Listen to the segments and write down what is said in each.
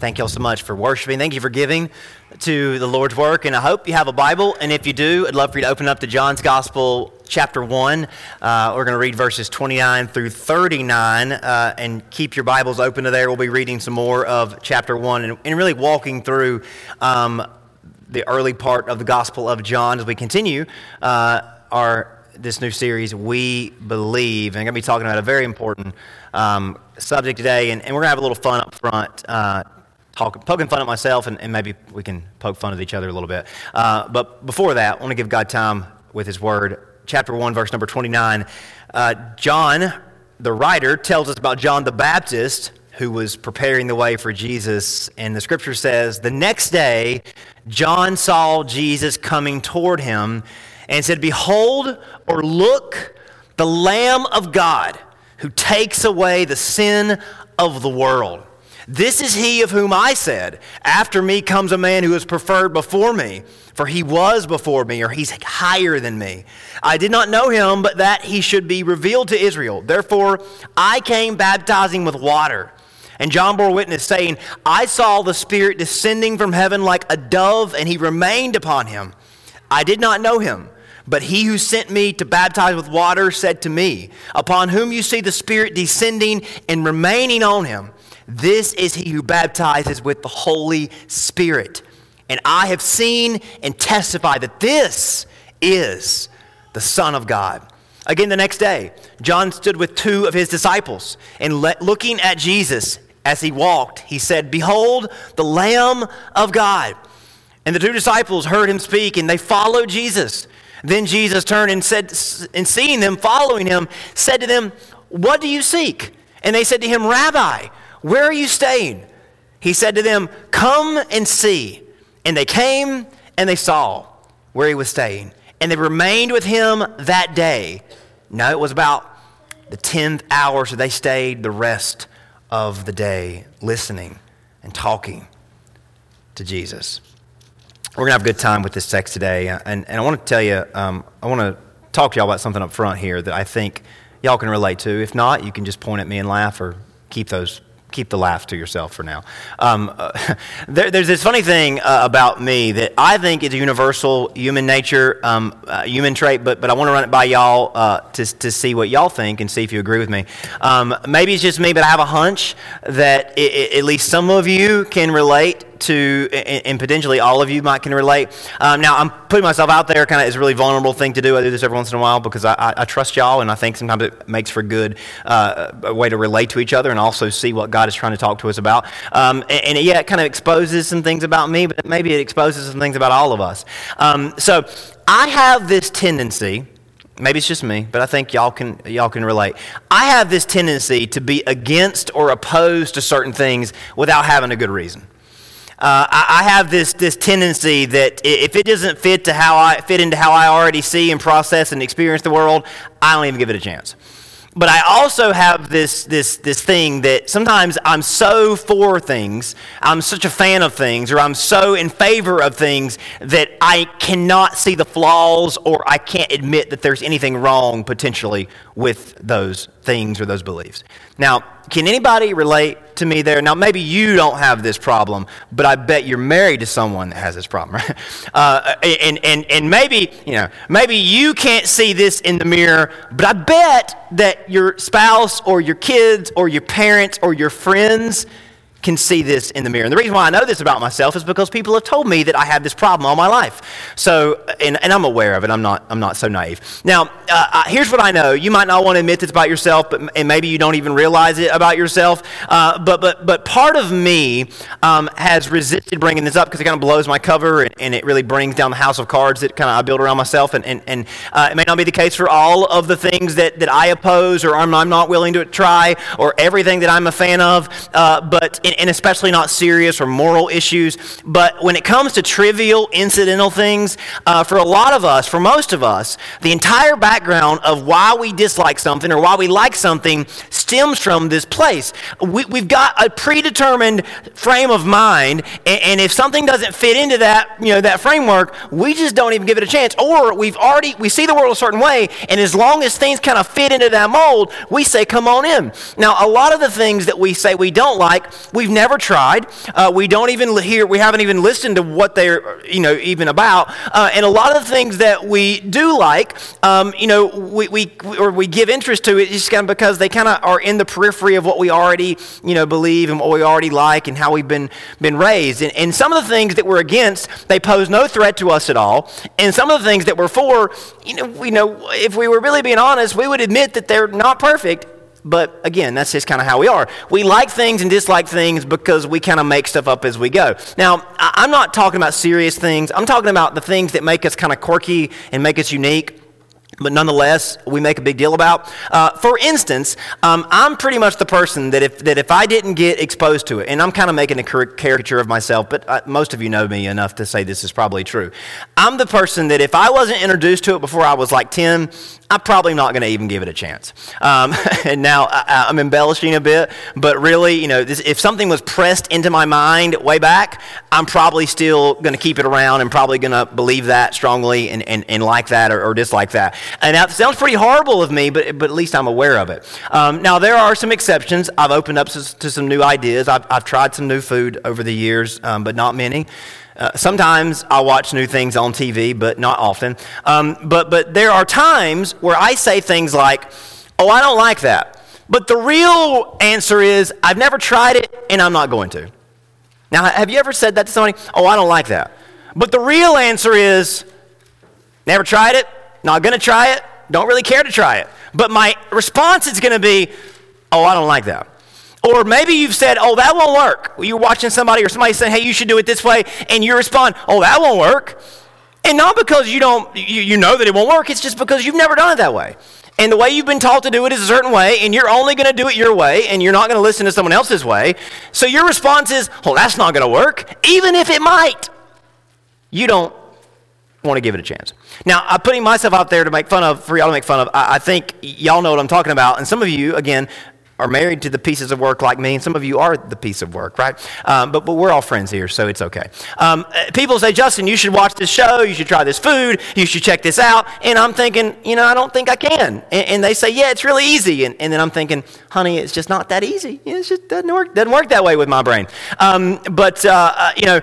Thank you all so much for worshiping. Thank you for giving to the Lord's work. And I hope you have a Bible. And if you do, I'd love for you to open up to John's Gospel, chapter 1. Uh, we're going to read verses 29 through 39. Uh, and keep your Bibles open to there. We'll be reading some more of chapter 1 and, and really walking through um, the early part of the Gospel of John as we continue uh, our this new series, We Believe. And I'm going to be talking about a very important um, subject today. And, and, we're going to have a little fun up front uh, talk, poking fun at myself, and, and, maybe we can poke fun at each other a little bit. Uh, but before that, I want to give God time with His Word. Chapter 1, verse number 29. Uh, John, the writer, tells us about John the Baptist who was preparing the way for Jesus. And the scripture says, The next day, John saw Jesus coming toward him and said, Behold, or look, the Lamb of God who takes away the sin of the world. This is he of whom I said, After me comes a man who is preferred before me, for he was before me, or he's higher than me. I did not know him, but that he should be revealed to Israel. Therefore, I came baptizing with water. And John bore witness, saying, I saw the Spirit descending from heaven like a dove, and he remained upon him. I did not know him. But he who sent me to baptize with water said to me, Upon whom you see the Spirit descending and remaining on him, this is he who baptizes with the Holy Spirit. And I have seen and testified that this is the Son of God. Again, the next day, John stood with two of his disciples, and le- looking at Jesus as he walked, he said, Behold, the Lamb of God. And the two disciples heard him speak, and they followed Jesus. Then Jesus turned and said, and seeing them following him, said to them, What do you seek? And they said to him, Rabbi, where are you staying? He said to them, Come and see. And they came and they saw where he was staying. And they remained with him that day. Now it was about the 10th hour, so they stayed the rest of the day listening and talking to Jesus. We're going to have a good time with this text today. And, and I want to tell you, um, I want to talk to y'all about something up front here that I think y'all can relate to. If not, you can just point at me and laugh or keep those keep the laugh to yourself for now. Um, uh, there, there's this funny thing uh, about me that I think is a universal human nature, um, uh, human trait, but, but I want to run it by y'all uh, to, to see what y'all think and see if you agree with me. Um, maybe it's just me, but I have a hunch that it, it, at least some of you can relate to, and potentially all of you might can relate. Um, now, I'm putting myself out there kind of as a really vulnerable thing to do. I do this every once in a while because I, I, I trust y'all, and I think sometimes it makes for a good uh, a way to relate to each other and also see what God is trying to talk to us about. Um, and, and, yeah, it kind of exposes some things about me, but maybe it exposes some things about all of us. Um, so I have this tendency maybe it's just me, but I think y'all can, y'all can relate. I have this tendency to be against or opposed to certain things without having a good reason. Uh, I, I, have this, this tendency that if it doesn't fit to how I fit into how I already see and process and experience the world, I don't even give it a chance. But I also have this, this, this thing that sometimes I'm so for things, I'm such a fan of things, or I'm so in favor of things that I cannot see the flaws or I can't admit that there's anything wrong potentially with those things or those beliefs. Now, can anybody relate to me there? Now, maybe you don't have this problem, but I bet you're married to someone that has this problem, right? Uh, and, and, and maybe, you know, maybe you can't see this in the mirror, but I bet that your spouse or your kids or your parents or your friends can see this in the mirror. And the reason why I know this about myself is because people have told me that I have this problem all my life. So, and, and I'm aware of it. I'm not, I'm not so naive. Now, uh, uh here's what I know. You might not want to admit this about yourself, but, and maybe you don't even realize it about yourself. Uh, but, but, but part of me um, has resisted bringing this up because it kind of blows my cover and, and, it really brings down the house of cards that kind of I build around myself. And, and, and uh, it may not be the case for all of the things that, that I oppose or I'm, I'm not willing to try or everything that I'm a fan of. Uh, but and, and especially not serious or moral issues. But when it comes to trivial, incidental things, uh, for a lot of us, for most of us, the entire background of why we dislike something or why we like something stems from this place. We, have got a predetermined frame of mind, and, and, if something doesn't fit into that, you know, that framework, we just don't even give it a chance. Or we've already we see the world a certain way, and as long as things kind of fit into that mold, we say, "Come on in." Now, a lot of the things that we say we don't like, we've never tried. Uh, we don't even hear. We haven't even listened to what they're, you know, even about. Uh, and a lot of the things that we do like, um, you know, we, we or we give interest to it just kind of because they kind of are in the periphery of what we already, you know, believe and what we already like and how we've been been raised. And, and some of the things that we're against, they pose no threat to us at all. And some of the things that we're for, you know, we know if we were really being honest, we would admit that they're not perfect. But again, that's just kind of how we are. We like things and dislike things because we kind of make stuff up as we go. Now, I'm not talking about serious things. I'm talking about the things that make us kind of quirky and make us unique but nonetheless, we make a big deal about. Uh, for instance, um, I'm pretty much the person that if, that if I didn't get exposed to it, and I'm kind of making a caricature of myself, but uh, most of you know me enough to say this is probably true. I'm the person that if I wasn't introduced to it before I was like 10, I'm probably not going to even give it a chance. Um, and now I, am embellishing a bit, but really, you know, this, if something was pressed into my mind way back, I'm probably still going to keep it around and probably going to believe that strongly and, and, and like that or, or, dislike that. And that sounds pretty horrible of me, but, but at least I'm aware of it. Um, now, there are some exceptions. I've opened up to, some new ideas. I've, I've, tried some new food over the years, um, but not many. Uh, sometimes I watch new things on TV, but not often. Um, but, but there are times where I say things like, oh, I don't like that. But the real answer is, I've never tried it and I'm not going to. Now, have you ever said that to somebody? Oh, I don't like that. But the real answer is, never tried it, not going to try it, don't really care to try it. But my response is going to be, oh, I don't like that. Or maybe you've said, oh, that won't work. You're watching somebody or somebody saying, hey, you should do it this way, and you respond, oh, that won't work. And not because you don't, you, you know that it won't work, it's just because you've never done it that way. And the way you've been taught to do it is a certain way, and you're only going to do it your way, and you're not going to listen to someone else's way. So your response is, well, that's not going to work, even if it might. You don't want to give it a chance. Now, I'm putting myself out there to make fun of, for y'all to make fun of. I, I think y'all know what I'm talking about. And some of you, again, are married to the pieces of work like me, and some of you are the piece of work, right? Um, but, but we're all friends here, so it's okay. Um, people say, Justin, you should watch this show, you should try this food, you should check this out. And I'm thinking, you know, I don't think I can. And, and they say, yeah, it's really easy. And, and, then I'm thinking, honey, it's just not that easy. It just doesn't work, doesn't work that way with my brain. Um, but, uh, uh, you know,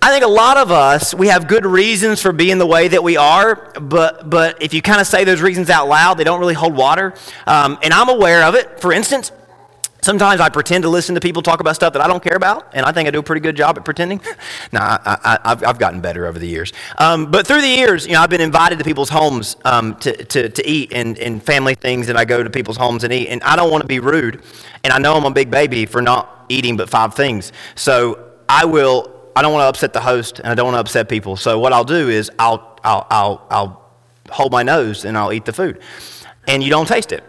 I think a lot of us, we have good reasons for being the way that we are, but, but if you kind of say those reasons out loud, they don't really hold water. Um, and I'm aware of it. For instance, Sometimes I pretend to listen to people talk about stuff that I don't care about, and I think I do a pretty good job at pretending. no, I, have gotten better over the years. Um, but through the years, you know, I've been invited to people's homes um, to, to, to eat and, and family things, and I go to people's homes and eat. And I don't want to be rude, and I know I'm a big baby for not eating but five things. So I will, I don't want to upset the host, and I don't want to upset people. So what I'll do is I'll, I'll, I'll, I'll hold my nose and I'll eat the food. And you don't taste it.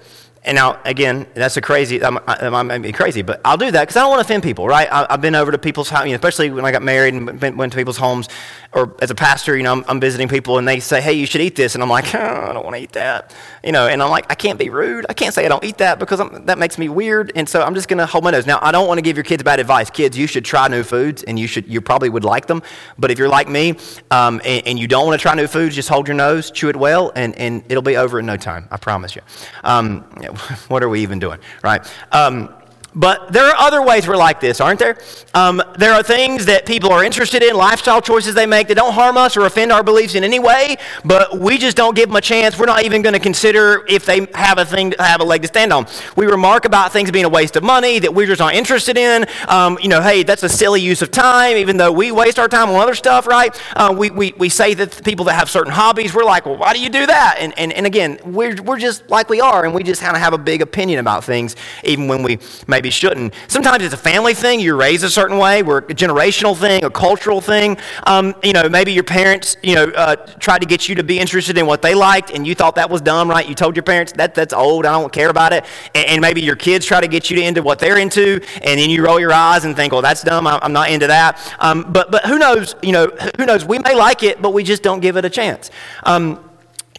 And now, again, that's a crazy, I'm, I'm crazy, but I'll do that because I don't want to offend people, right? I, have been over to people's house, you know, especially when I got married and went, went to people's homes, or as a pastor, you know, I'm, I'm, visiting people and they say, hey, you should eat this. And I'm like, oh, I don't want to eat that. You know, and I'm like, I can't be rude. I can't say I don't eat that because I'm, that makes me weird. And so I'm just going to hold my nose. Now, I don't want to give your kids bad advice. Kids, you should try new foods and you should, you probably would like them. But if you're like me um, and, and, you don't want to try new foods, just hold your nose, chew it well, and, and it'll be over in no time. I promise you. Um, what are we even doing, right? Um, but there are other ways we're like this, aren't there? Um, there are things that people are interested in, lifestyle choices they make that don't harm us or offend our beliefs in any way, but we just don't give them a chance. We're not even going to consider if they have a thing, have a leg to stand on. We remark about things being a waste of money that we're just not interested in. Um, you know, hey, that's a silly use of time, even though we waste our time on other stuff, right? Uh, we, we, we say that people that have certain hobbies, we're like, well, why do you do that? And, and, and again, we're, we're just like we are, and we just kind of have a big opinion about things, even when we maybe shouldn't. Sometimes it's a family thing. You're raised a certain way. We're a generational thing, a cultural thing. Um, you know, maybe your parents, you know, uh, tried to get you to be interested in what they liked, and you thought that was dumb, right? You told your parents that that's old. I don't care about it. And, and maybe your kids try to get you to into what they're into, and then you roll your eyes and think, well, that's dumb. I'm not into that. Um, but but who knows? You know, who knows? We may like it, but we just don't give it a chance. Um,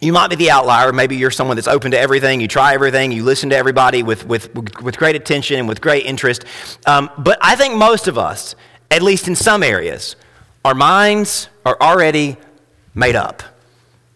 You might be the outlier. Maybe you're someone that's open to everything. You try everything. You listen to everybody with, with, with great attention and with great interest. Um, but I think most of us, at least in some areas, our minds are already made up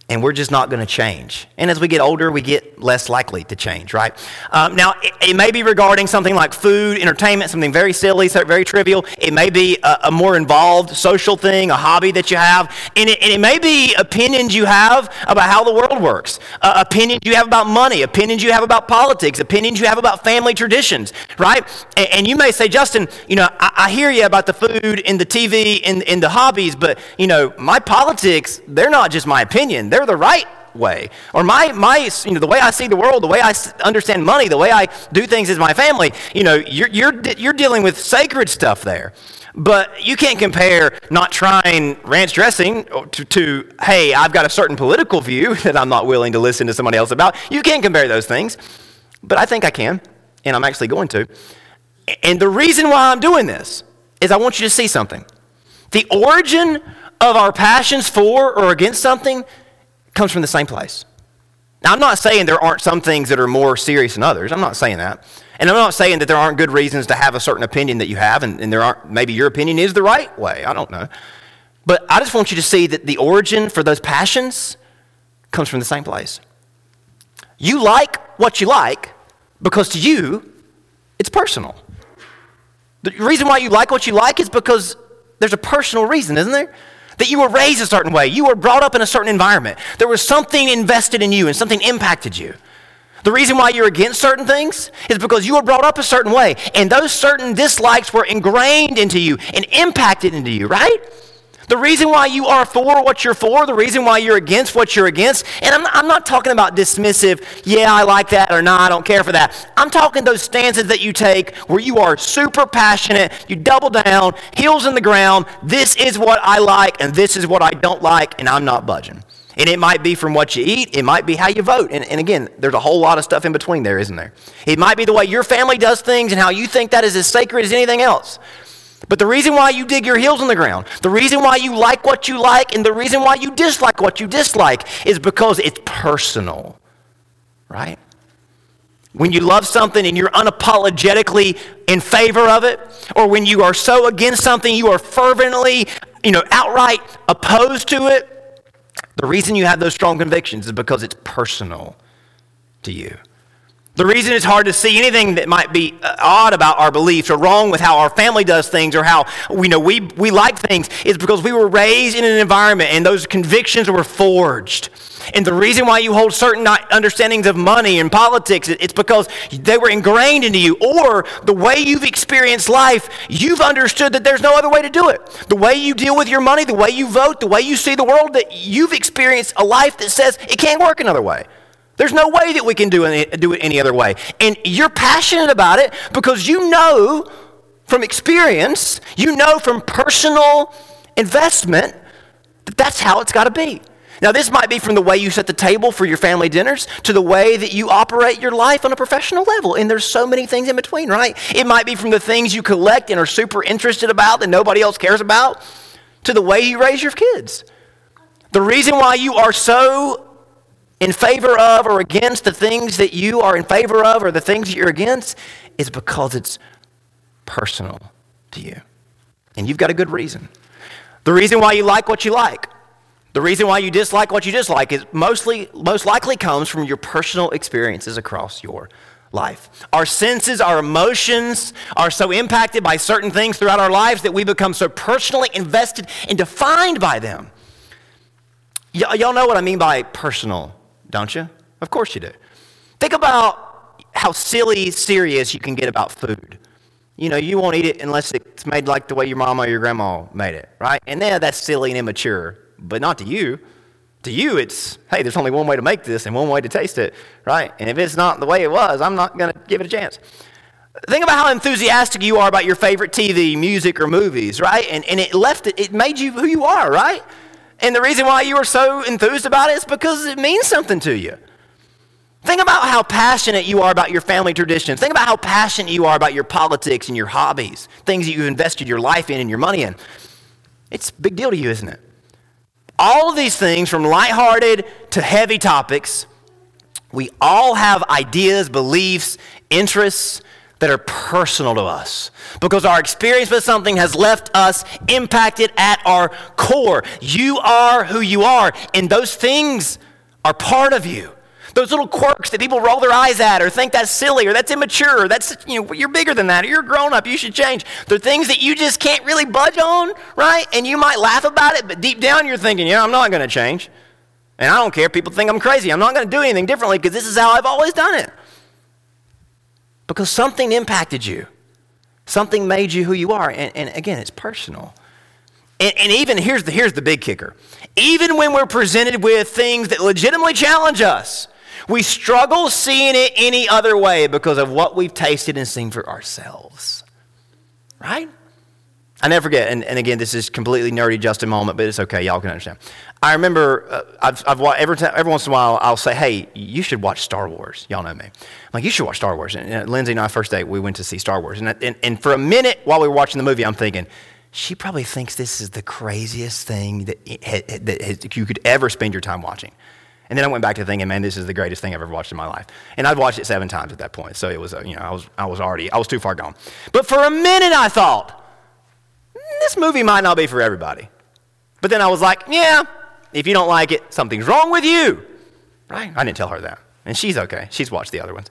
and we're just not going to change. And as we get older, we get less likely to change, right? Um, now, it, it, may be regarding something like food, entertainment, something very silly, very trivial. It may be a, a more involved social thing, a hobby that you have. And it, and it may be opinions you have about how the world works, uh, opinions you have about money, opinions you have about politics, opinions you have about family traditions, right? And, and you may say, Justin, you know, I, I, hear you about the food and the TV and, and the hobbies, but, you know, my politics, they're not just my opinion they're the right way. Or my, my, you know, the way I see the world, the way I understand money, the way I do things as my family, you know, you're, you're, you're dealing with sacred stuff there. But you can't compare not trying ranch dressing to, to, hey, I've got a certain political view that I'm not willing to listen to somebody else about. You can't compare those things. But I think I can, and I'm actually going to. And the reason why I'm doing this is I want you to see something. The origin of our passions for or against something comes from the same place. Now, I'm not saying there aren't some things that are more serious than others. I'm not saying that. And I'm not saying that there aren't good reasons to have a certain opinion that you have, and, and there aren't, maybe your opinion is the right way. I don't know. But I just want you to see that the origin for those passions comes from the same place. You like what you like because to you, it's personal. The reason why you like what you like is because there's a personal reason, isn't there? That you were raised a certain way. You were brought up in a certain environment. There was something invested in you and something impacted you. The reason why you're against certain things is because you were brought up a certain way. And those certain dislikes were ingrained into you and impacted into you, right? The reason why you are for what you're for, the reason why you're against what you're against, and I'm not, I'm not, talking about dismissive, yeah, I like that or not, I don't care for that. I'm talking those stances that you take where you are super passionate, you double down, heels in the ground, this is what I like and this is what I don't like, and I'm not budging. And it might be from what you eat, it might be how you vote. And, and again, there's a whole lot of stuff in between there, isn't there? It might be the way your family does things and how you think that is as sacred as anything else. But the reason why you dig your heels in the ground, the reason why you like what you like, and the reason why you dislike what you dislike is because it's personal, right? When you love something and you're unapologetically in favor of it, or when you are so against something you are fervently, you know, outright opposed to it, the reason you have those strong convictions is because it's personal to you. The reason it's hard to see anything that might be uh, odd about our beliefs or wrong with how our family does things or how we know we, we like things is because we were raised in an environment and those convictions were forged. And the reason why you hold certain understandings of money and politics, it's because they were ingrained into you. Or the way you've experienced life, you've understood that there's no other way to do it. The way you deal with your money, the way you vote, the way you see the world, that you've experienced a life that says it can't work another way. There's no way that we can do it, do it any other way. And you're passionate about it because you know from experience, you know from personal investment that that's how it's got to be. Now, this might be from the way you set the table for your family dinners to the way that you operate your life on a professional level. And there's so many things in between, right? It might be from the things you collect and are super interested about that nobody else cares about to the way you raise your kids. The reason why you are so in favor of or against the things that you are in favor of or the things that you're against is because it's personal to you. And you've got a good reason. The reason why you like what you like, the reason why you dislike what you dislike is mostly most likely comes from your personal experiences across your life. Our senses, our emotions are so impacted by certain things throughout our lives that we become so personally invested and defined by them. Y- y'all know what I mean by personal don't you? Of course you do. Think about how silly serious you can get about food. You know, you won't eat it unless it's made like the way your mama or your grandma made it, right? And then that's silly and immature, but not to you. To you, it's, hey, there's only one way to make this and one way to taste it, right? And if it's not the way it was, I'm not going to give it a chance. Think about how enthusiastic you are about your favorite TV, music, or movies, right? And, and it left it, it made you who you are, right? And the reason why you are so enthused about it is because it means something to you. Think about how passionate you are about your family traditions. Think about how passionate you are about your politics and your hobbies, things that you've invested your life in and your money in. It's a big deal to you, isn't it? All of these things, from lighthearted to heavy topics, we all have ideas, beliefs, interests that are personal to us because our experience with something has left us impacted at our core. You are who you are, and those things are part of you. Those little quirks that people roll their eyes at or think that's silly or that's immature or that's, you know, you're bigger than that or you're grown up, you should change. They're things that you just can't really budge on, right? And you might laugh about it, but deep down you're thinking, yeah, I'm not going to change. And I don't care. People think I'm crazy. I'm not going to do anything differently because this is how I've always done it. Because something impacted you, something made you who you are. And, and again, it's personal. And, and, even here's the, here's the big kicker even when we're presented with things that legitimately challenge us, we struggle seeing it any other way because of what we've tasted and seen for ourselves. Right? I never forget, and, and again, this is completely nerdy just a moment, but it's okay. Y'all can understand. I remember uh, I've, I've every, time, every once in a while I'll say, hey, you should watch Star Wars. Y'all know me. I'm like, you should watch Star Wars. And, and Lindsay and I, first date, we went to see Star Wars. And, and, and for a minute while we were watching the movie, I'm thinking, she probably thinks this is the craziest thing that, that you could ever spend your time watching. And then I went back to thinking, man, this is the greatest thing I've ever watched in my life. And I'd watched it seven times at that point. So it was, you know, I was, I was already, I was too far gone. But for a minute I thought, this movie might not be for everybody. But then I was like, yeah, if you don't like it, something's wrong with you. Right? I didn't tell her that. And she's okay. She's watched the other ones.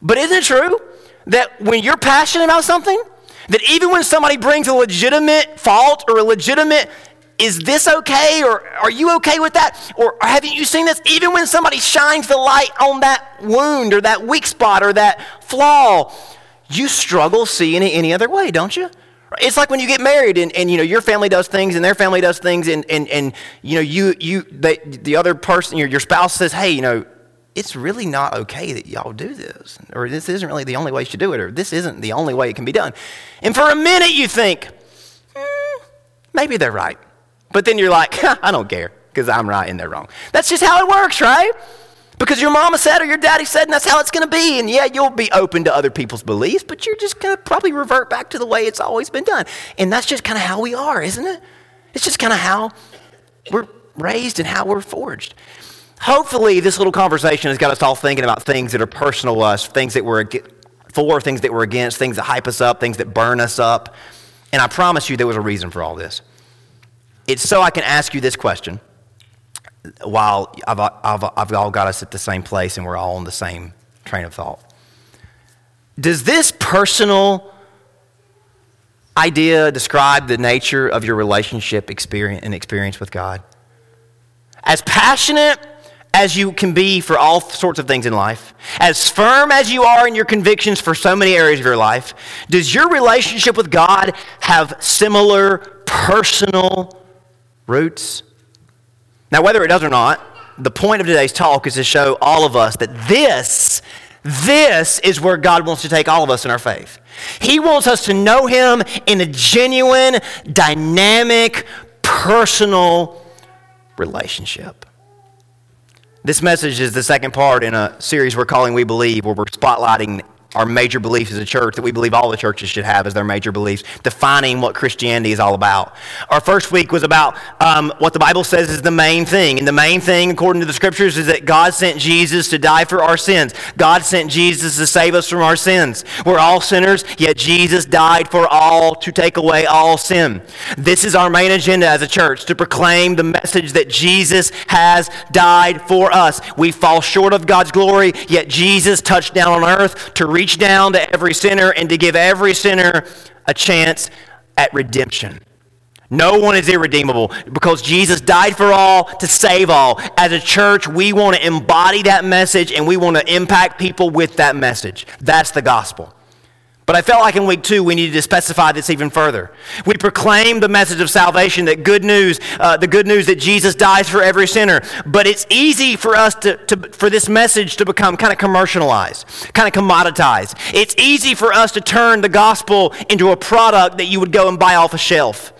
But isn't it true that when you're passionate about something, that even when somebody brings a legitimate fault or a legitimate is this okay or are you okay with that or haven't you seen this even when somebody shines the light on that wound or that weak spot or that flaw you struggle seeing it any other way don't you it's like when you get married and, and you know your family does things and their family does things and, and, and you know you you they, the other person your, your spouse says hey you know it's really not okay that y'all do this or this isn't really the only way you should do it or this isn't the only way it can be done and for a minute you think mm, maybe they're right but then you're like, I don't care because I'm right and they're wrong. That's just how it works, right? Because your mama said or your daddy said, and that's how it's going to be. And yeah, you'll be open to other people's beliefs, but you're just going to probably revert back to the way it's always been done. And that's just kind of how we are, isn't it? It's just kind of how we're raised and how we're forged. Hopefully, this little conversation has got us all thinking about things that are personal to us, things that we're for, things that we're against, things that hype us up, things that burn us up. And I promise you there was a reason for all this. It's so I can ask you this question while I've, I've, I've all got us at the same place and we're all on the same train of thought. Does this personal idea describe the nature of your relationship experience and experience with God? As passionate as you can be for all sorts of things in life, as firm as you are in your convictions for so many areas of your life, does your relationship with God have similar personal roots. Now, whether it does or not, the point of today's talk is to show all of us that this, this is where God wants to take all of us in our faith. He wants us to know Him in a genuine, dynamic, personal relationship. This message is the second part in a series we're calling We Believe, where we're spotlighting our major beliefs as a church that we believe all the churches should have as their major beliefs, defining what Christianity is all about. Our first week was about um, what the Bible says is the main thing. And the main thing, according to the scriptures, is that God sent Jesus to die for our sins. God sent Jesus to save us from our sins. We're all sinners, yet Jesus died for all to take away all sin. This is our main agenda as a church to proclaim the message that Jesus has died for us. We fall short of God's glory, yet Jesus touched down on earth to reach reach down to every sinner and to give every sinner a chance at redemption. No one is irredeemable because Jesus died for all to save all. As a church, we want to embody that message and we want to impact people with that message. That's the gospel. But I felt like in week two, we needed to specify this even further. We proclaim the message of salvation, that good news, uh, the good news that Jesus dies for every sinner. But it's easy for us to, to, for this message to become kind of commercialized, kind of commoditized. It's easy for us to turn the gospel into a product that you would go and buy off a shelf.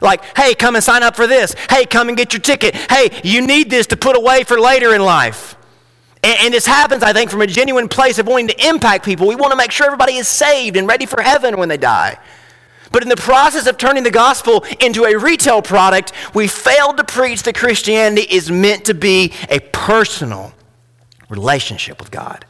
Like, hey, come and sign up for this. Hey, come and get your ticket. Hey, you need this to put away for later in life. And, and this happens, I think, from a genuine place of wanting to impact people. We want to make sure everybody is saved and ready for heaven when they die. But in the process of turning the gospel into a retail product, we failed to preach that Christianity is meant to be a personal relationship with God.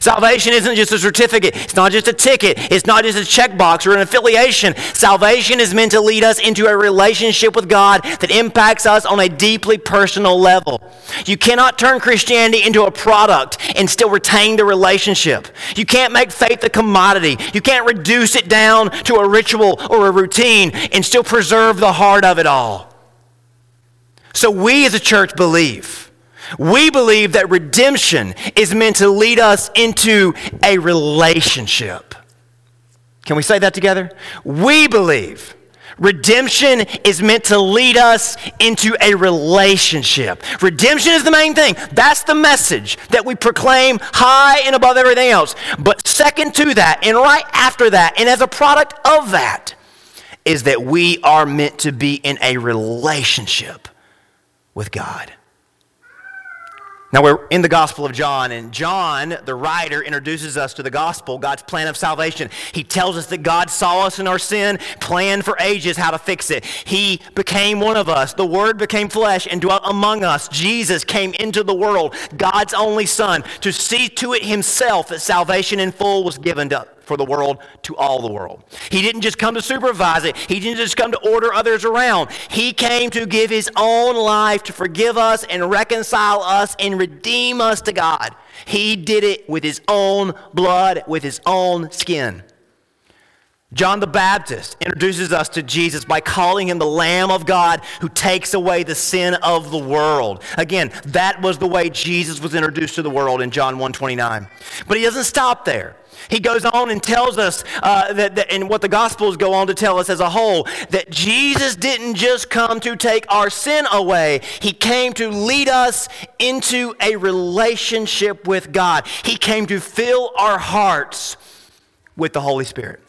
Salvation isn't just a certificate. It's not just a ticket. It's not just a checkbox or an affiliation. Salvation is meant to lead us into a relationship with God that impacts us on a deeply personal level. You cannot turn Christianity into a product and still retain the relationship. You can't make faith a commodity. You can't reduce it down to a ritual or a routine and still preserve the heart of it all. So we as a church believe we believe that redemption is meant to lead us into a relationship. Can we say that together? We believe redemption is meant to lead us into a relationship. Redemption is the main thing. That's the message that we proclaim high and above everything else. But second to that, and right after that, and as a product of that, is that we are meant to be in a relationship with God. Now, we're in the Gospel of John, and John, the writer, introduces us to the gospel, God's plan of salvation. He tells us that God saw us in our sin, planned for ages how to fix it. He became one of us. The Word became flesh and dwelt among us. Jesus came into the world, God's only Son, to see to it himself that salvation in full was given to for the world to all the world. He didn't just come to supervise it, He didn't just come to order others around. He came to give His own life to forgive us and reconcile us and redeem us to God. He did it with His own blood, with His own skin. John the Baptist introduces us to Jesus by calling him the Lamb of God who takes away the sin of the world. Again, that was the way Jesus was introduced to the world in John 1:29. But he doesn't stop there. He goes on and tells us uh, that, that, and what the Gospels go on to tell us as a whole, that Jesus didn't just come to take our sin away, He came to lead us into a relationship with God. He came to fill our hearts with the Holy Spirit.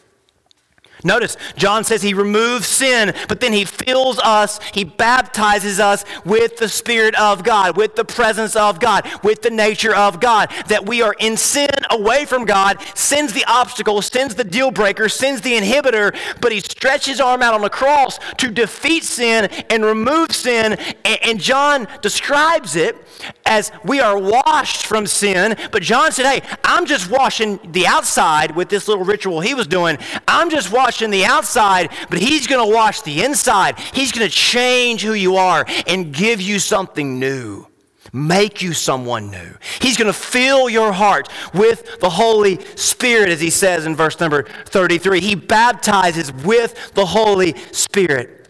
Notice, John says he removes sin, but then he fills us, he baptizes us with the Spirit of God, with the presence of God, with the nature of God. That we are in sin away from God, sends the obstacle, sends the deal breaker, sends the inhibitor, but he stretches his arm out on the cross to defeat sin and remove sin. And John describes it as we are washed from sin. But John said, Hey, I'm just washing the outside with this little ritual he was doing. I'm just washing the outside, but he's going to wash the inside. He's going to change who you are and give you something new. Make you someone new. He's going to fill your heart with the Holy Spirit, as he says in verse number 33. He baptizes with the Holy Spirit.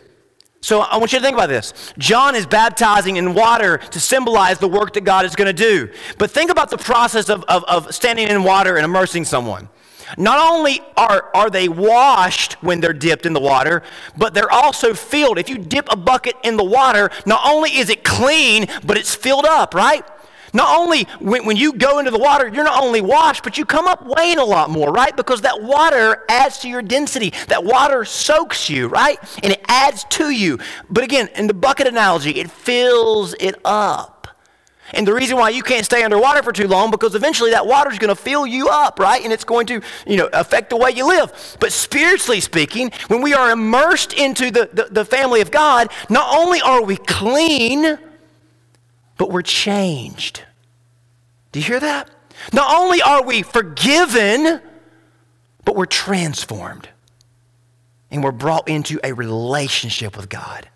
So I want you to think about this. John is baptizing in water to symbolize the work that God is going to do. But think about the process of, of, of standing in water and immersing someone. Not only are, are they washed when they're dipped in the water, but they're also filled. If you dip a bucket in the water, not only is it clean, but it's filled up, right? Not only when, when you go into the water, you're not only washed, but you come up weighing a lot more, right? Because that water adds to your density. That water soaks you, right? And it adds to you. But again, in the bucket analogy, it fills it up. And the reason why you can't stay underwater for too long because eventually that water is going to fill you up, right? And it's going to, you know, affect the way you live. But spiritually speaking, when we are immersed into the, the, the family of God, not only are we clean, but we're changed. Do you hear that? Not only are we forgiven, but we're transformed. And we're brought into a relationship with God.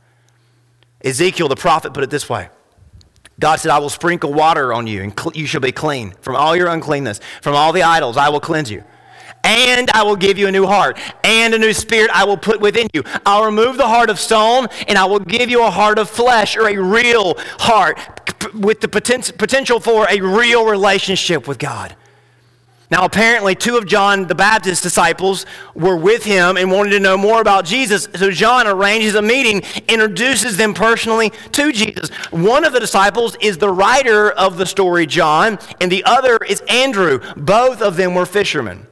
Ezekiel the prophet put it this way God said, I will sprinkle water on you, and cl- you shall be clean from all your uncleanness, from all the idols, I will cleanse you. And I will give you a new heart, and a new spirit I will put within you. I'll remove the heart of stone, and I will give you a heart of flesh, or a real heart, with the poten- potential for a real relationship with God. Now, apparently, two of John the Baptist's disciples were with him and wanted to know more about Jesus. So, John arranges a meeting, introduces them personally to Jesus. One of the disciples is the writer of the story, John, and the other is Andrew. Both of them were fishermen.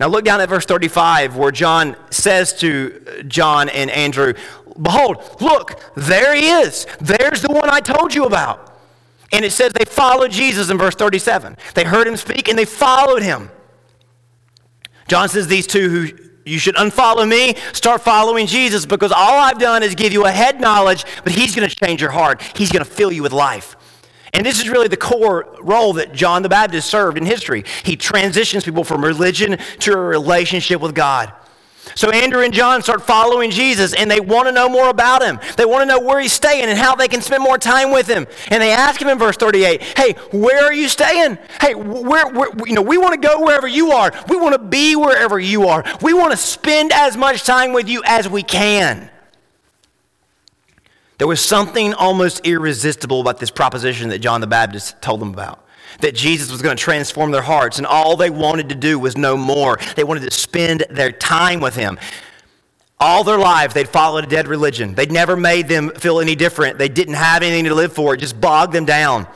Now, look down at verse 35, where John says to uh, John and Andrew, Behold, look, there he is. There's the one I told you about. And it says they followed Jesus in verse 37. They heard him speak and they followed him. John says these two who You should unfollow me, start following Jesus because all I've done is give you a head knowledge, but He's going to change your heart. He's going to fill you with life. And this is really the core role that John the Baptist served in history. He transitions people from religion to a relationship with God. So Andrew and John start following Jesus and they want to know more about him. They want to know where he's staying and how they can spend more time with him. And they ask him in verse 38, "Hey, where are you staying? Hey, where, where you know, we want to go wherever you are. We want to be wherever you are. We want to spend as much time with you as we can." There was something almost irresistible about this proposition that John the Baptist told them about. That Jesus was going to transform their hearts, and all they wanted to do was know more. They wanted to spend their time with him. All their lives, they'd followed a dead religion. They'd never made them feel any different. They didn't have anything to live for, it just bogged them down.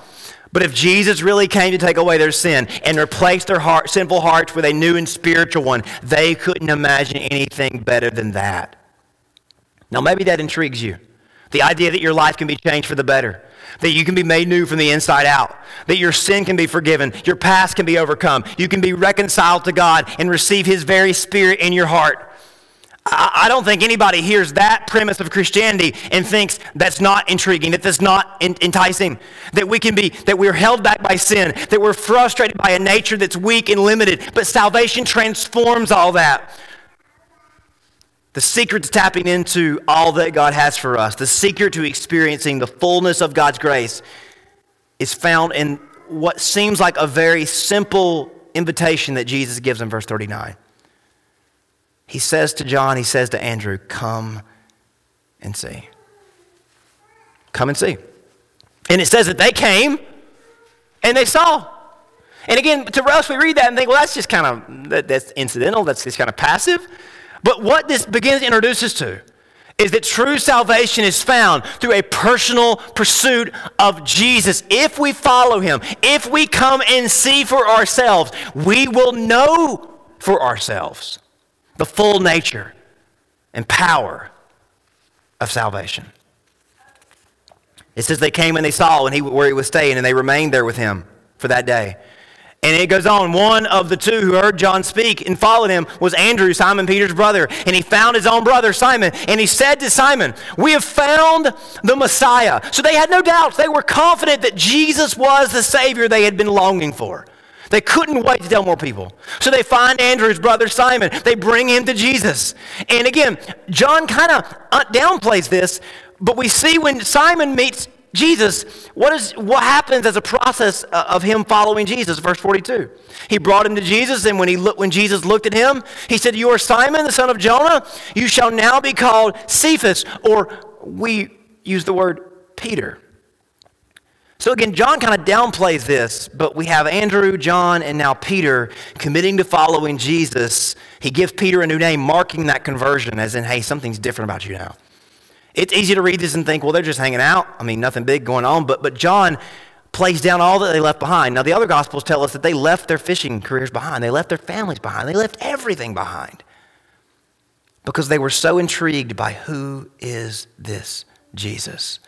But if Jesus really came to take away their sin and replace their heart, sinful hearts with a new and spiritual one, they couldn't imagine anything better than that. Now, maybe that intrigues you. The idea that your life can be changed for the better, that you can be made new from the inside out, that your sin can be forgiven, your past can be overcome, you can be reconciled to God and receive His very Spirit in your heart. I don't think anybody hears that premise of Christianity and thinks that's not intriguing, that that's not enticing, that we can be, that we're held back by sin, that we're frustrated by a nature that's weak and limited. But salvation transforms all that. The secret to tapping into all that God has for us, the secret to experiencing the fullness of God's grace, is found in what seems like a very simple invitation that Jesus gives in verse 39. He says to John, he says to Andrew, Come and see. Come and see. And it says that they came and they saw. And again, to us, we read that and think, well, that's just kind of, that, that's incidental, that's just kind of passive. But what this begins to introduce us to is that true salvation is found through a personal pursuit of Jesus. If we follow him, if we come and see for ourselves, we will know for ourselves the full nature and power of salvation. It says they came and they saw and he, where he was staying, and they remained there with him for that day. And it goes on. One of the two who heard John speak and followed him was Andrew, Simon Peter's brother. And he found his own brother, Simon. And he said to Simon, We have found the Messiah. So they had no doubts. They were confident that Jesus was the Savior they had been longing for. They couldn't wait to tell more people. So they find Andrew's brother Simon. They bring him to Jesus. And again, John kind of uh, downplays this, but we see when Simon meets Jesus, what, is, what happens as a process uh, of him following Jesus? Verse 42. He brought him to Jesus, and when, he looked, when Jesus looked at him, he said, You are Simon, the son of Jonah. You shall now be called Cephas, or we use the word Peter. So again, John kind of downplays this, but we have Andrew, John, and now Peter committing to following Jesus. He gives Peter a new name, marking that conversion, as in, hey, something's different about you now. It's easy to read this and think, well, they're just hanging out. I mean, nothing big going on. But, but John plays down all that they left behind. Now, the other Gospels tell us that they left their fishing careers behind, they left their families behind, they left everything behind because they were so intrigued by who is this Jesus.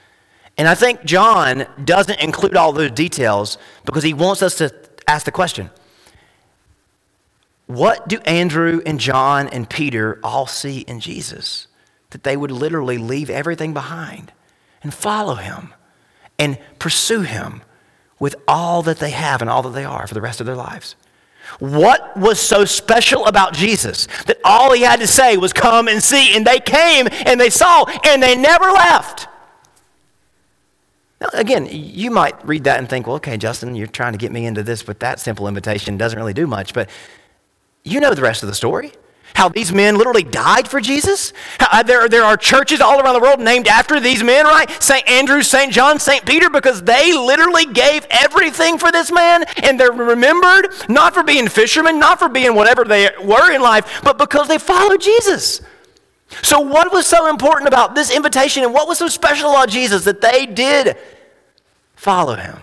And I think John doesn't include all those details because he wants us to ask the question what do Andrew and John and Peter all see in Jesus? That they would literally leave everything behind and follow him and pursue him with all that they have and all that they are for the rest of their lives. What was so special about Jesus that all he had to say was come and see? And they came and they saw and they never left. Now, again, you might read that and think, well, okay, Justin, you're trying to get me into this, but that simple invitation doesn't really do much. But you know the rest of the story. How these men literally died for Jesus? How, uh, there, there are churches all around the world named after these men, right? St. Andrew, St. John, St. Peter, because they literally gave everything for this man. And they're remembered not for being fishermen, not for being whatever they were in life, but because they followed Jesus. So, what was so important about this invitation and what was so special about Jesus that they did follow him?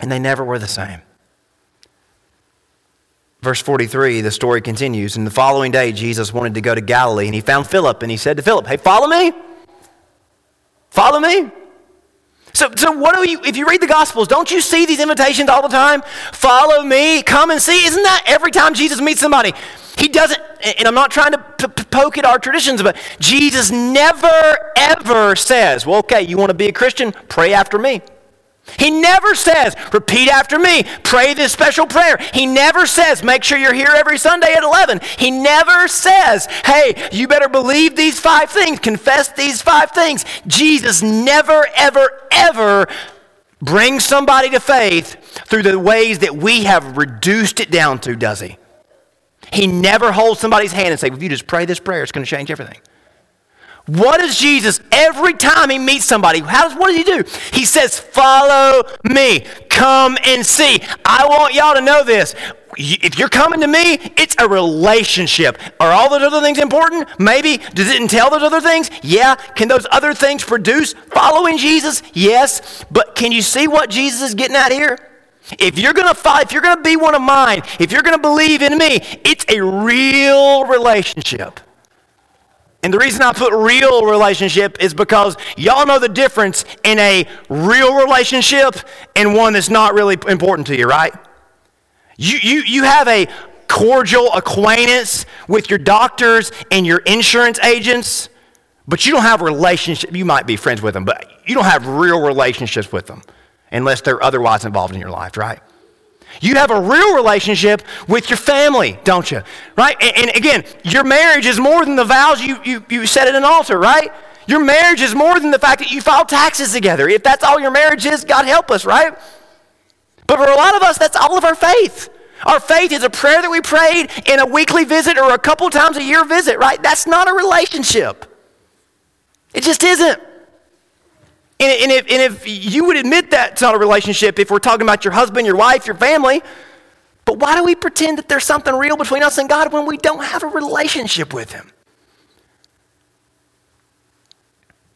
And they never were the same. Verse 43, the story continues. And the following day, Jesus wanted to go to Galilee, and he found Philip, and he said to Philip, Hey, follow me. Follow me. So, so what do you, if you read the Gospels, don't you see these invitations all the time? Follow me, come and see. Isn't that every time Jesus meets somebody? He doesn't, and I'm not trying to p- p- poke at our traditions, but Jesus never, ever says, well, okay, you want to be a Christian? Pray after me. He never says, repeat after me, pray this special prayer. He never says, make sure you're here every Sunday at 11. He never says, hey, you better believe these five things, confess these five things. Jesus never, ever, ever brings somebody to faith through the ways that we have reduced it down to, does he? He never holds somebody's hand and say, if you just pray this prayer, it's going to change everything. What does Jesus, every time he meets somebody, how does, what does he do? He says, Follow me, come and see. I want y'all to know this. If you're coming to me, it's a relationship. Are all those other things important? Maybe. Does it entail those other things? Yeah. Can those other things produce following Jesus? Yes. But can you see what Jesus is getting at here? If you're going to fight, if you're going to be one of mine, if you're going to believe in me, it's a real relationship. And the reason I put real relationship is because y'all know the difference in a real relationship and one that's not really important to you, right? You, you, you have a cordial acquaintance with your doctors and your insurance agents, but you don't have a relationship. You might be friends with them, but you don't have real relationships with them unless they're otherwise involved in your life, right? You have a real relationship with your family, don't you? Right? And, and, again, your marriage is more than the vows you, you, you set at an altar, right? Your marriage is more than the fact that you file taxes together. If that's all your marriage is, God help us, right? But for a lot of us, that's all of our faith. Our faith is a prayer that we prayed in a weekly visit or a couple times a year visit, right? That's not a relationship. It just isn't. And, and, if, and if you would admit that it's not a relationship, if we're talking about your husband, your wife, your family, but why do we pretend that there's something real between us and God when we don't have a relationship with Him?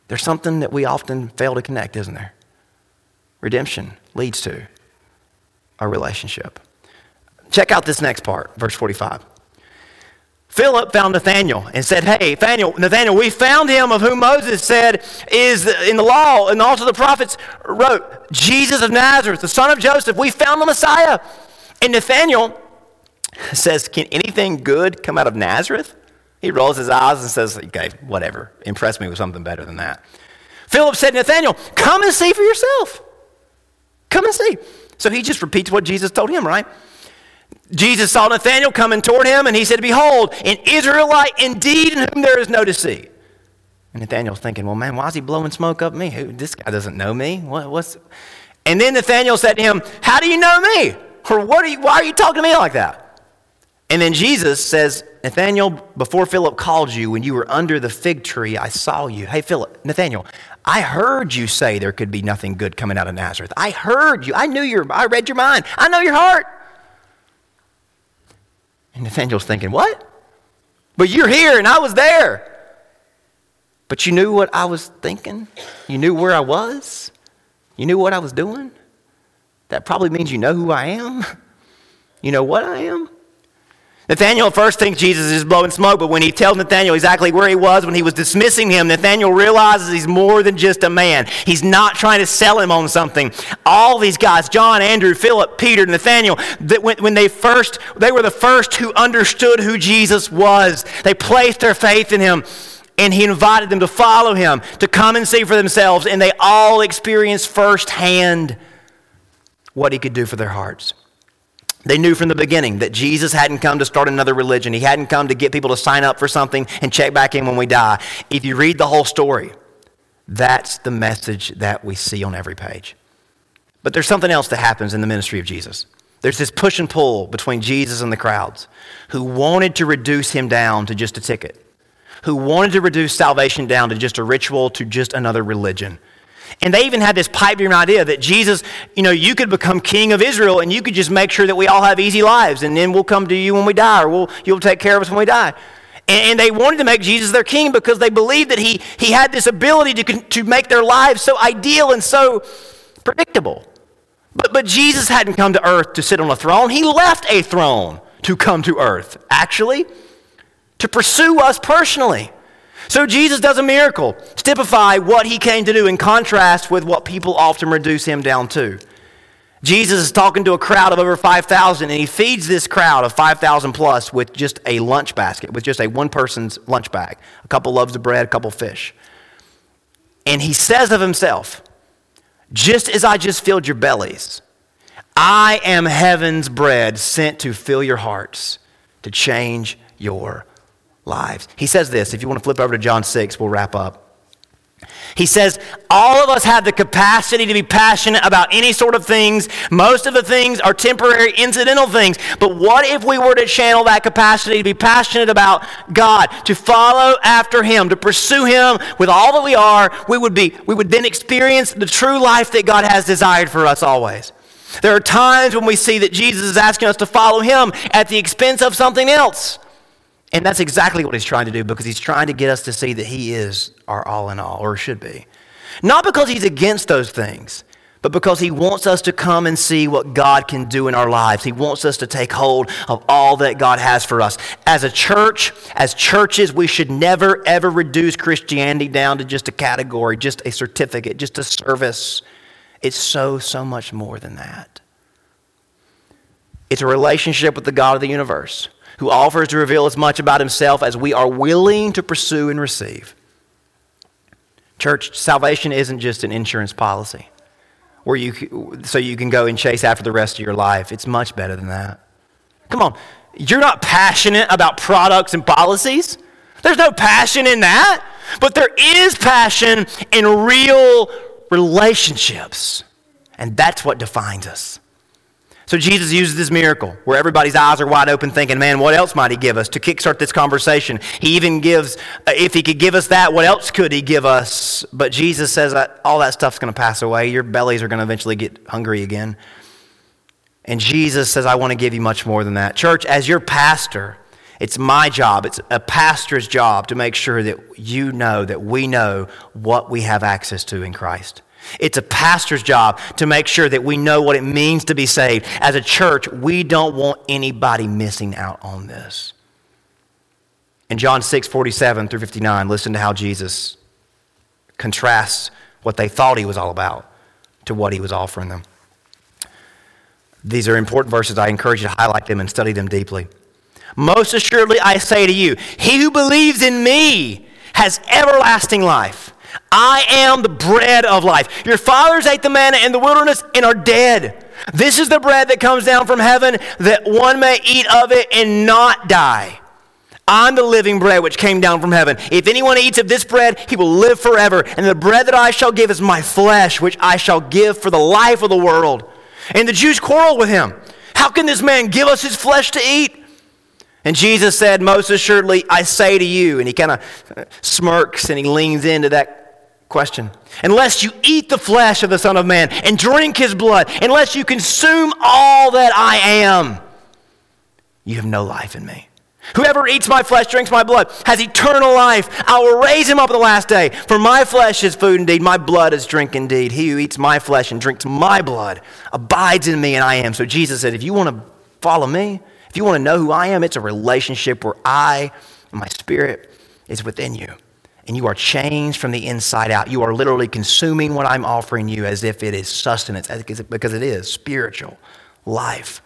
There's something that we often fail to connect, isn't there? Redemption leads to a relationship. Check out this next part, verse 45. Philip found Nathanael and said, Hey, Nathanael, Nathanael, we found him of whom Moses said is in the law and also the prophets wrote, Jesus of Nazareth, the son of Joseph. We found the Messiah. And Nathanael says, Can anything good come out of Nazareth? He rolls his eyes and says, Okay, whatever. Impress me with something better than that. Philip said, Nathanael, come and see for yourself. Come and see. So he just repeats what Jesus told him, right? Jesus saw Nathanael coming toward him, and he said, Behold, an Israelite indeed in whom there is no deceit. And Nathanael's thinking, Well, man, why is he blowing smoke up me? Who, this guy doesn't know me. What, what's... And then Nathanael said to him, How do you know me? Or what are you, why are you talking to me like that? And then Jesus says, Nathanael, before Philip called you, when you were under the fig tree, I saw you. Hey, Philip, Nathanael, I heard you say there could be nothing good coming out of Nazareth. I heard you. I knew your, I read your mind. I know your heart. And Nathanael's thinking, What? But you're here and I was there. But you knew what I was thinking? You knew where I was? You knew what I was doing? That probably means you know who I am. You know what I am? Nathanael first thinks Jesus is blowing smoke, but when he tells Nathanael exactly where he was when he was dismissing him, Nathanael realizes he's more than just a man. He's not trying to sell him on something. All these guys, John, Andrew, Philip, Peter, Nathanael, that when, when they first, they were the first who understood who Jesus was. They placed their faith in him and he invited them to follow him, to come and see for themselves, and they all experienced firsthand what he could do for their hearts. They knew from the beginning that Jesus hadn't come to start another religion. He hadn't come to get people to sign up for something and check back in when we die. If you read the whole story, that's the message that we see on every page. But there's something else that happens in the ministry of Jesus. There's this push and pull between Jesus and the crowds who wanted to reduce him down to just a ticket, who wanted to reduce salvation down to just a ritual, to just another religion. And they even had this pipe dream idea that Jesus, you know, you could become king of Israel and you could just make sure that we all have easy lives and then we'll come to you when we die or we'll, you'll take care of us when we die. And, and they wanted to make Jesus their king because they believed that he, he had this ability to, to make their lives so ideal and so predictable. But, but Jesus hadn't come to earth to sit on a throne, he left a throne to come to earth, actually, to pursue us personally. So Jesus does a miracle, typify what he came to do in contrast with what people often reduce him down to. Jesus is talking to a crowd of over 5,000, and he feeds this crowd of 5,000 plus with just a lunch basket, with just a one person's lunch bag, a couple loaves of bread, a couple fish. And he says of himself, Just as I just filled your bellies, I am heaven's bread sent to fill your hearts, to change your lives. He says this. If you want to flip over to John 6, we'll wrap up. He says, all of us have the capacity to be passionate about any sort of things. Most of the things are temporary, incidental things. But what if we were to channel that capacity to be passionate about God, to follow after Him, to pursue Him with all that we are? We would, be, we would then experience the true life that God has desired for us always. There are times when we see that Jesus is asking us to follow Him at the expense of something else. And that's exactly what he's trying to do because he's trying to get us to see that he is our all in all, or should be. Not because he's against those things, but because he wants us to come and see what God can do in our lives. He wants us to take hold of all that God has for us. As a church, as churches, we should never, ever reduce Christianity down to just a category, just a certificate, just a service. It's so, so much more than that. It's a relationship with the God of the universe who offers to reveal as much about himself as we are willing to pursue and receive. Church, salvation isn't just an insurance policy where you, so you can go and chase after the rest of your life. It's much better than that. Come on, you're not passionate about products and policies. There's no passion in that. But there is passion in real relationships. And that's what defines us. So Jesus uses this miracle where everybody's eyes are wide open thinking, man, what else might he give us to kickstart this conversation? He even gives, uh, if he could give us that, what else could he give us? But Jesus says all that stuff's going to pass away. Your bellies are going to eventually get hungry again. And Jesus says, I want to give you much more than that. Church, as your pastor, it's my job, it's a pastor's job to make sure that you know, that we know what we have access to in Christ. It's a pastor's job to make sure that we know what it means to be saved. As a church, we don't want anybody missing out on this. In John 6, 47 through 59, listen to how Jesus contrasts what they thought he was all about to what he was offering them. These are important verses. I encourage you to highlight them and study them deeply. Most assuredly, I say to you, he who believes in me has everlasting life. I am the bread of life. Your fathers ate the manna in the wilderness and are dead. This is the bread that comes down from heaven that one may eat of it and not die. I'm the living bread which came down from heaven. If anyone eats of this bread, he will live forever. And the bread that I shall give is my flesh, which I shall give for the life of the world. And the Jews quarreled with him. How can this man give us his flesh to eat? And Jesus said, Most assuredly, I say to you. And he kind of smirks and he leans into that Question. Unless you eat the flesh of the Son of Man and drink his blood, unless you consume all that I am, you have no life in me. Whoever eats my flesh, drinks my blood, has eternal life. I will raise him up in the last day. For my flesh is food indeed, my blood is drink indeed. He who eats my flesh and drinks my blood abides in me, and I am. So Jesus said, if you want to follow me, if you want to know who I am, it's a relationship where I and my spirit is within you and you are changed from the inside out. You are literally consuming what I'm offering you as if it is sustenance, because it is spiritual life.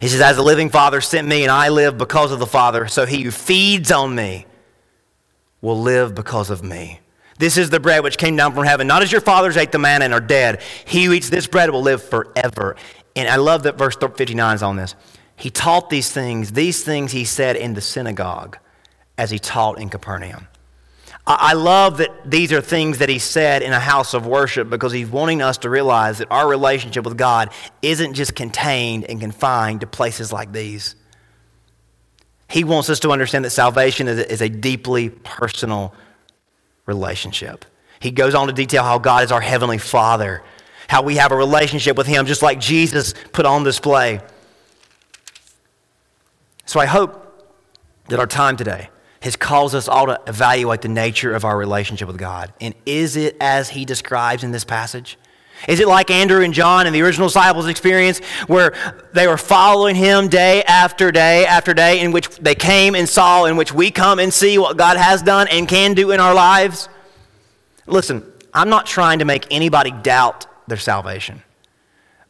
He says, As the living Father sent me, and I live because of the Father, so he who feeds on me will live because of me. This is the bread which came down from heaven, not as your fathers ate the manna and are dead. He who eats this bread will live forever. And I love that verse 59 is on this. He taught these things, these things he said in the synagogue as he taught in Capernaum. I love that these are things that he said in a house of worship because he's wanting us to realize that our relationship with God isn't just contained and confined to places like these. He wants us to understand that salvation is a deeply personal relationship. He goes on to detail how God is our heavenly Father, how we have a relationship with Him, just like Jesus put on display. So I hope that our time today has caused us all to evaluate the nature of our relationship with God. And is it as he describes in this passage? Is it like Andrew and John and the original disciples' experience where they were following him day after day after day, in which they came and saw, in which we come and see what God has done and can do in our lives? Listen, I'm not trying to make anybody doubt their salvation.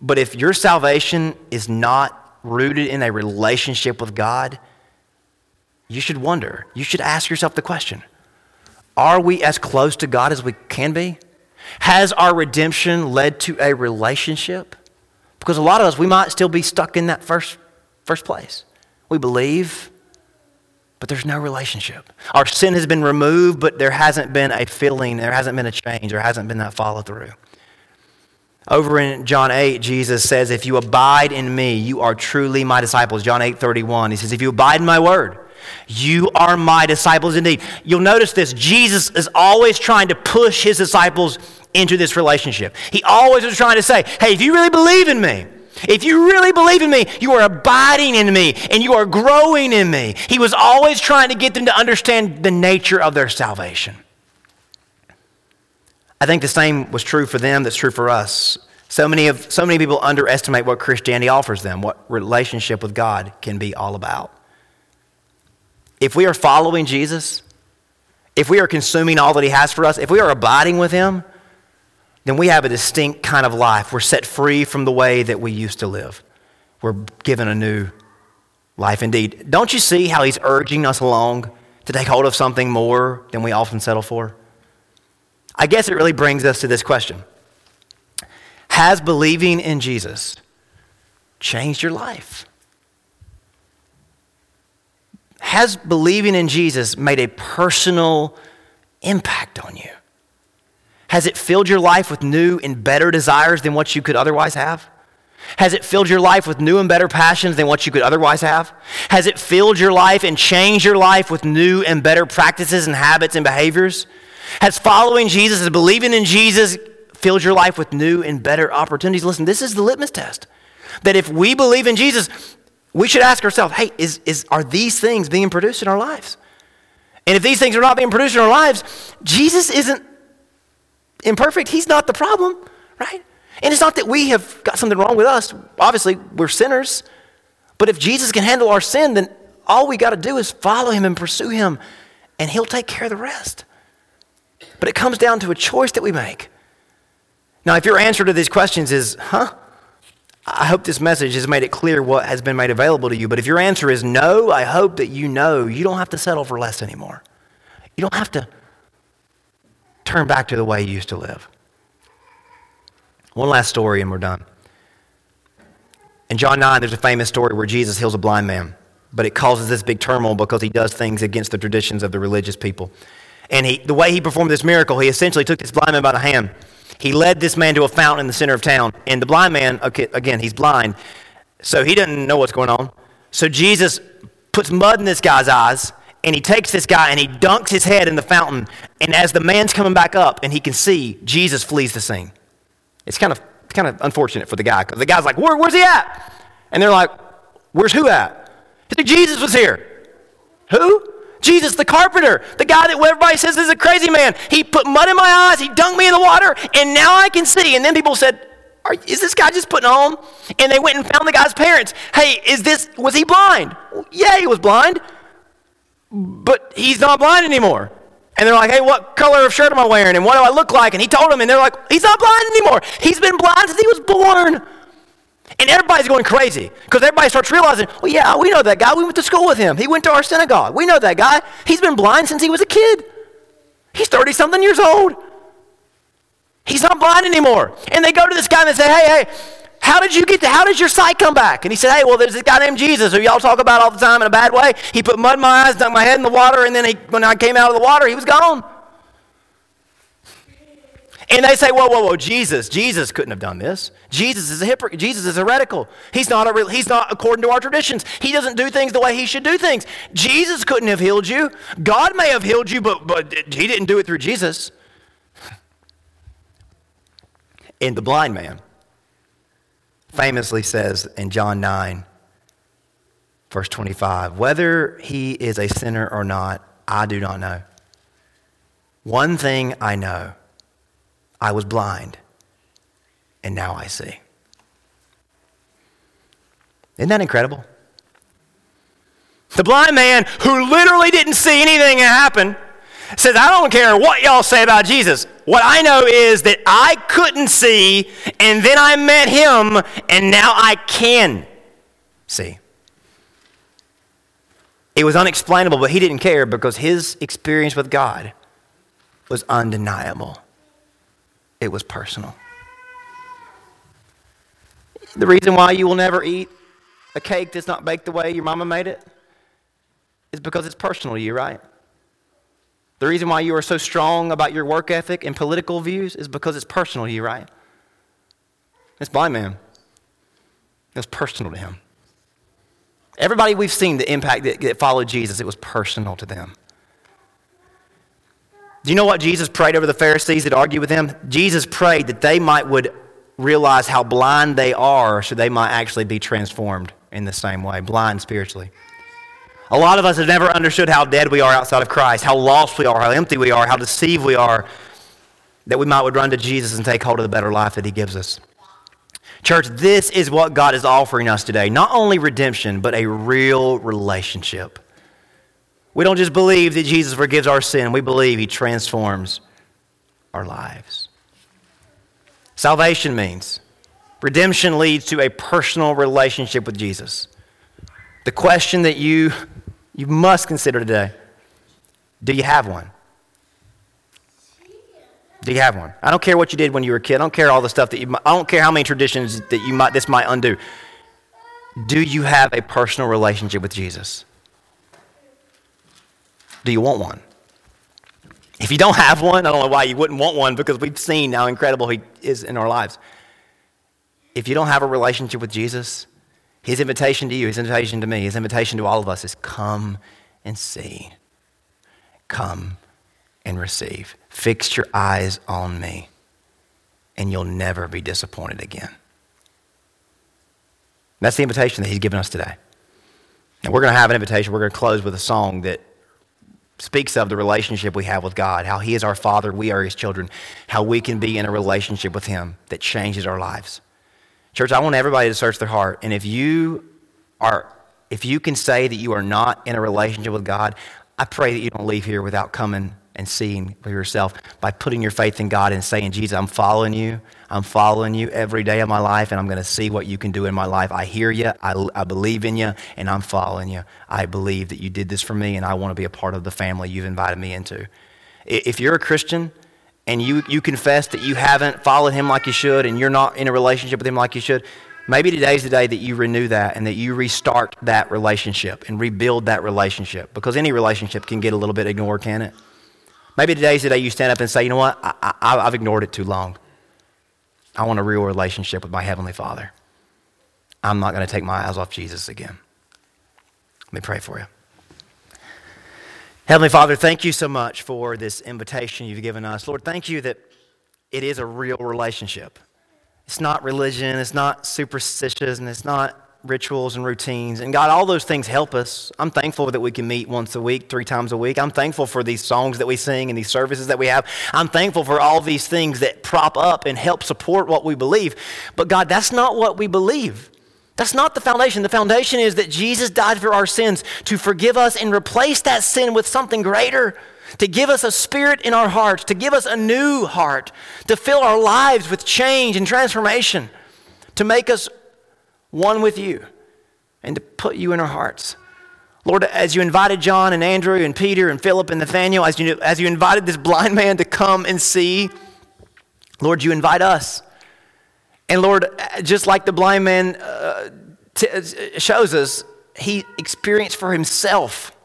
But if your salvation is not rooted in a relationship with God, you should wonder. You should ask yourself the question Are we as close to God as we can be? Has our redemption led to a relationship? Because a lot of us, we might still be stuck in that first, first place. We believe, but there's no relationship. Our sin has been removed, but there hasn't been a feeling, there hasn't been a change, there hasn't been that follow through. Over in John 8, Jesus says, If you abide in me, you are truly my disciples. John 8 31. He says, If you abide in my word, you are my disciples indeed. You'll notice this Jesus is always trying to push his disciples into this relationship. He always was trying to say, Hey, if you really believe in me, if you really believe in me, you are abiding in me and you are growing in me. He was always trying to get them to understand the nature of their salvation. I think the same was true for them that's true for us. So many, of, so many people underestimate what Christianity offers them, what relationship with God can be all about. If we are following Jesus, if we are consuming all that He has for us, if we are abiding with Him, then we have a distinct kind of life. We're set free from the way that we used to live. We're given a new life indeed. Don't you see how he's urging us along to take hold of something more than we often settle for? I guess it really brings us to this question Has believing in Jesus changed your life? Has believing in Jesus made a personal impact on you? Has it filled your life with new and better desires than what you could otherwise have? Has it filled your life with new and better passions than what you could otherwise have? Has it filled your life and changed your life with new and better practices and habits and behaviors? Has following Jesus and believing in Jesus filled your life with new and better opportunities? Listen, this is the litmus test. That if we believe in Jesus, we should ask ourselves, hey, is, is, are these things being produced in our lives? And if these things are not being produced in our lives, Jesus isn't imperfect. He's not the problem, right? And it's not that we have got something wrong with us. Obviously, we're sinners. But if Jesus can handle our sin, then all we got to do is follow him and pursue him, and he'll take care of the rest. But it comes down to a choice that we make. Now, if your answer to these questions is, huh? I hope this message has made it clear what has been made available to you. But if your answer is no, I hope that you know you don't have to settle for less anymore. You don't have to turn back to the way you used to live. One last story and we're done. In John 9, there's a famous story where Jesus heals a blind man, but it causes this big turmoil because he does things against the traditions of the religious people. And he, the way he performed this miracle, he essentially took this blind man by the hand. He led this man to a fountain in the center of town. And the blind man, okay, again, he's blind, so he doesn't know what's going on. So Jesus puts mud in this guy's eyes and he takes this guy and he dunks his head in the fountain. And as the man's coming back up and he can see, Jesus flees the scene. It's kind of, kind of unfortunate for the guy because the guy's like, Where, Where's he at? And they're like, Where's who at? He said, Jesus was here. Who? Jesus, the carpenter, the guy that everybody says is a crazy man. He put mud in my eyes, he dunked me in the water, and now I can see. And then people said, is this guy just putting on? And they went and found the guy's parents. Hey, is this, was he blind? Yeah, he was blind but he's not blind anymore. And they're like, hey, what color of shirt am I wearing? And what do I look like? And he told them, and they're like, he's not blind anymore. He's been blind since he was born. And everybody's going crazy because everybody starts realizing, well, yeah, we know that guy. We went to school with him. He went to our synagogue. We know that guy. He's been blind since he was a kid. He's 30 something years old. He's not blind anymore. And they go to this guy and they say, hey, hey, how did you get to, how did your sight come back? And he said, Hey, well, there's this guy named Jesus who y'all talk about all the time in a bad way. He put mud in my eyes, dunked my head in the water, and then he, when I came out of the water, he was gone. And they say, whoa, whoa, whoa, Jesus, Jesus couldn't have done this. Jesus is a hypocrite. Jesus is heretical. He's not, a, he's not according to our traditions. He doesn't do things the way he should do things. Jesus couldn't have healed you. God may have healed you, but, but he didn't do it through Jesus. And the blind man famously says in John 9, verse 25 Whether he is a sinner or not, I do not know. One thing I know I was blind, and now I see. Isn't that incredible? The blind man who literally didn't see anything happen says, I don't care what y'all say about Jesus. What I know is that I couldn't see, and then I met him, and now I can see. It was unexplainable, but he didn't care because his experience with God was undeniable. It was personal. The reason why you will never eat a cake that's not baked the way your mama made it is because it's personal to you, right? The reason why you are so strong about your work ethic and political views is because it's personal to you, right? This blind man, it was personal to him. Everybody we've seen the impact that, that followed Jesus, it was personal to them. Do you know what Jesus prayed over the Pharisees that argued with him? Jesus prayed that they might would realize how blind they are so they might actually be transformed in the same way, blind spiritually. A lot of us have never understood how dead we are outside of Christ, how lost we are, how empty we are, how deceived we are, that we might would run to Jesus and take hold of the better life that he gives us. Church, this is what God is offering us today. Not only redemption, but a real relationship. We don't just believe that Jesus forgives our sin, we believe he transforms our lives. Salvation means redemption leads to a personal relationship with Jesus. The question that you, you must consider today do you have one? Do you have one? I don't care what you did when you were a kid. I don't care all the stuff that you. I don't care how many traditions that you might this might undo. Do you have a personal relationship with Jesus? Do you want one? If you don't have one, I don't know why you wouldn't want one because we've seen how incredible He is in our lives. If you don't have a relationship with Jesus, His invitation to you, His invitation to me, His invitation to all of us is come and see. Come and receive. Fix your eyes on me, and you'll never be disappointed again. That's the invitation that He's given us today. And we're going to have an invitation. We're going to close with a song that speaks of the relationship we have with God, how He is our Father, we are His children, how we can be in a relationship with Him that changes our lives. Church, I want everybody to search their heart. And if you are, if you can say that you are not in a relationship with God, I pray that you don't leave here without coming and seeing for yourself by putting your faith in God and saying, Jesus, I'm following you. I'm following you every day of my life, and I'm going to see what you can do in my life. I hear you, I, I believe in you, and I'm following you. I believe that you did this for me, and I want to be a part of the family you've invited me into. If you're a Christian and you, you confess that you haven't followed him like you should, and you're not in a relationship with him like you should, maybe today's the day that you renew that and that you restart that relationship and rebuild that relationship because any relationship can get a little bit ignored, can it? Maybe today's the day you stand up and say, you know what, I, I, I've ignored it too long. I want a real relationship with my Heavenly Father. I'm not going to take my eyes off Jesus again. Let me pray for you. Heavenly Father, thank you so much for this invitation you've given us. Lord, thank you that it is a real relationship. It's not religion, it's not superstitious, and it's not rituals and routines. And God, all those things help us. I'm thankful that we can meet once a week, three times a week. I'm thankful for these songs that we sing and these services that we have. I'm thankful for all these things that prop up and help support what we believe. But God, that's not what we believe. That's not the foundation. The foundation is that Jesus died for our sins to forgive us and replace that sin with something greater to give us a spirit in our hearts, to give us a new heart, to fill our lives with change and transformation, to make us one with you, and to put you in our hearts. Lord, as you invited John and Andrew and Peter and Philip and Nathanael, as you, as you invited this blind man to come and see, Lord, you invite us. And Lord, just like the blind man uh, t- shows us, he experienced for himself.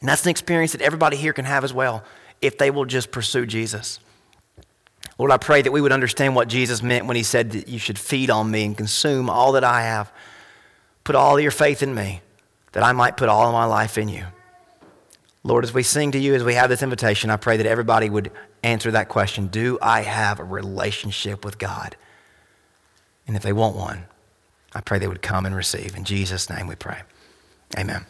And that's an experience that everybody here can have as well if they will just pursue Jesus. Lord, I pray that we would understand what Jesus meant when he said that you should feed on me and consume all that I have. Put all your faith in me, that I might put all of my life in you. Lord, as we sing to you, as we have this invitation, I pray that everybody would answer that question Do I have a relationship with God? And if they want one, I pray they would come and receive. In Jesus' name we pray. Amen.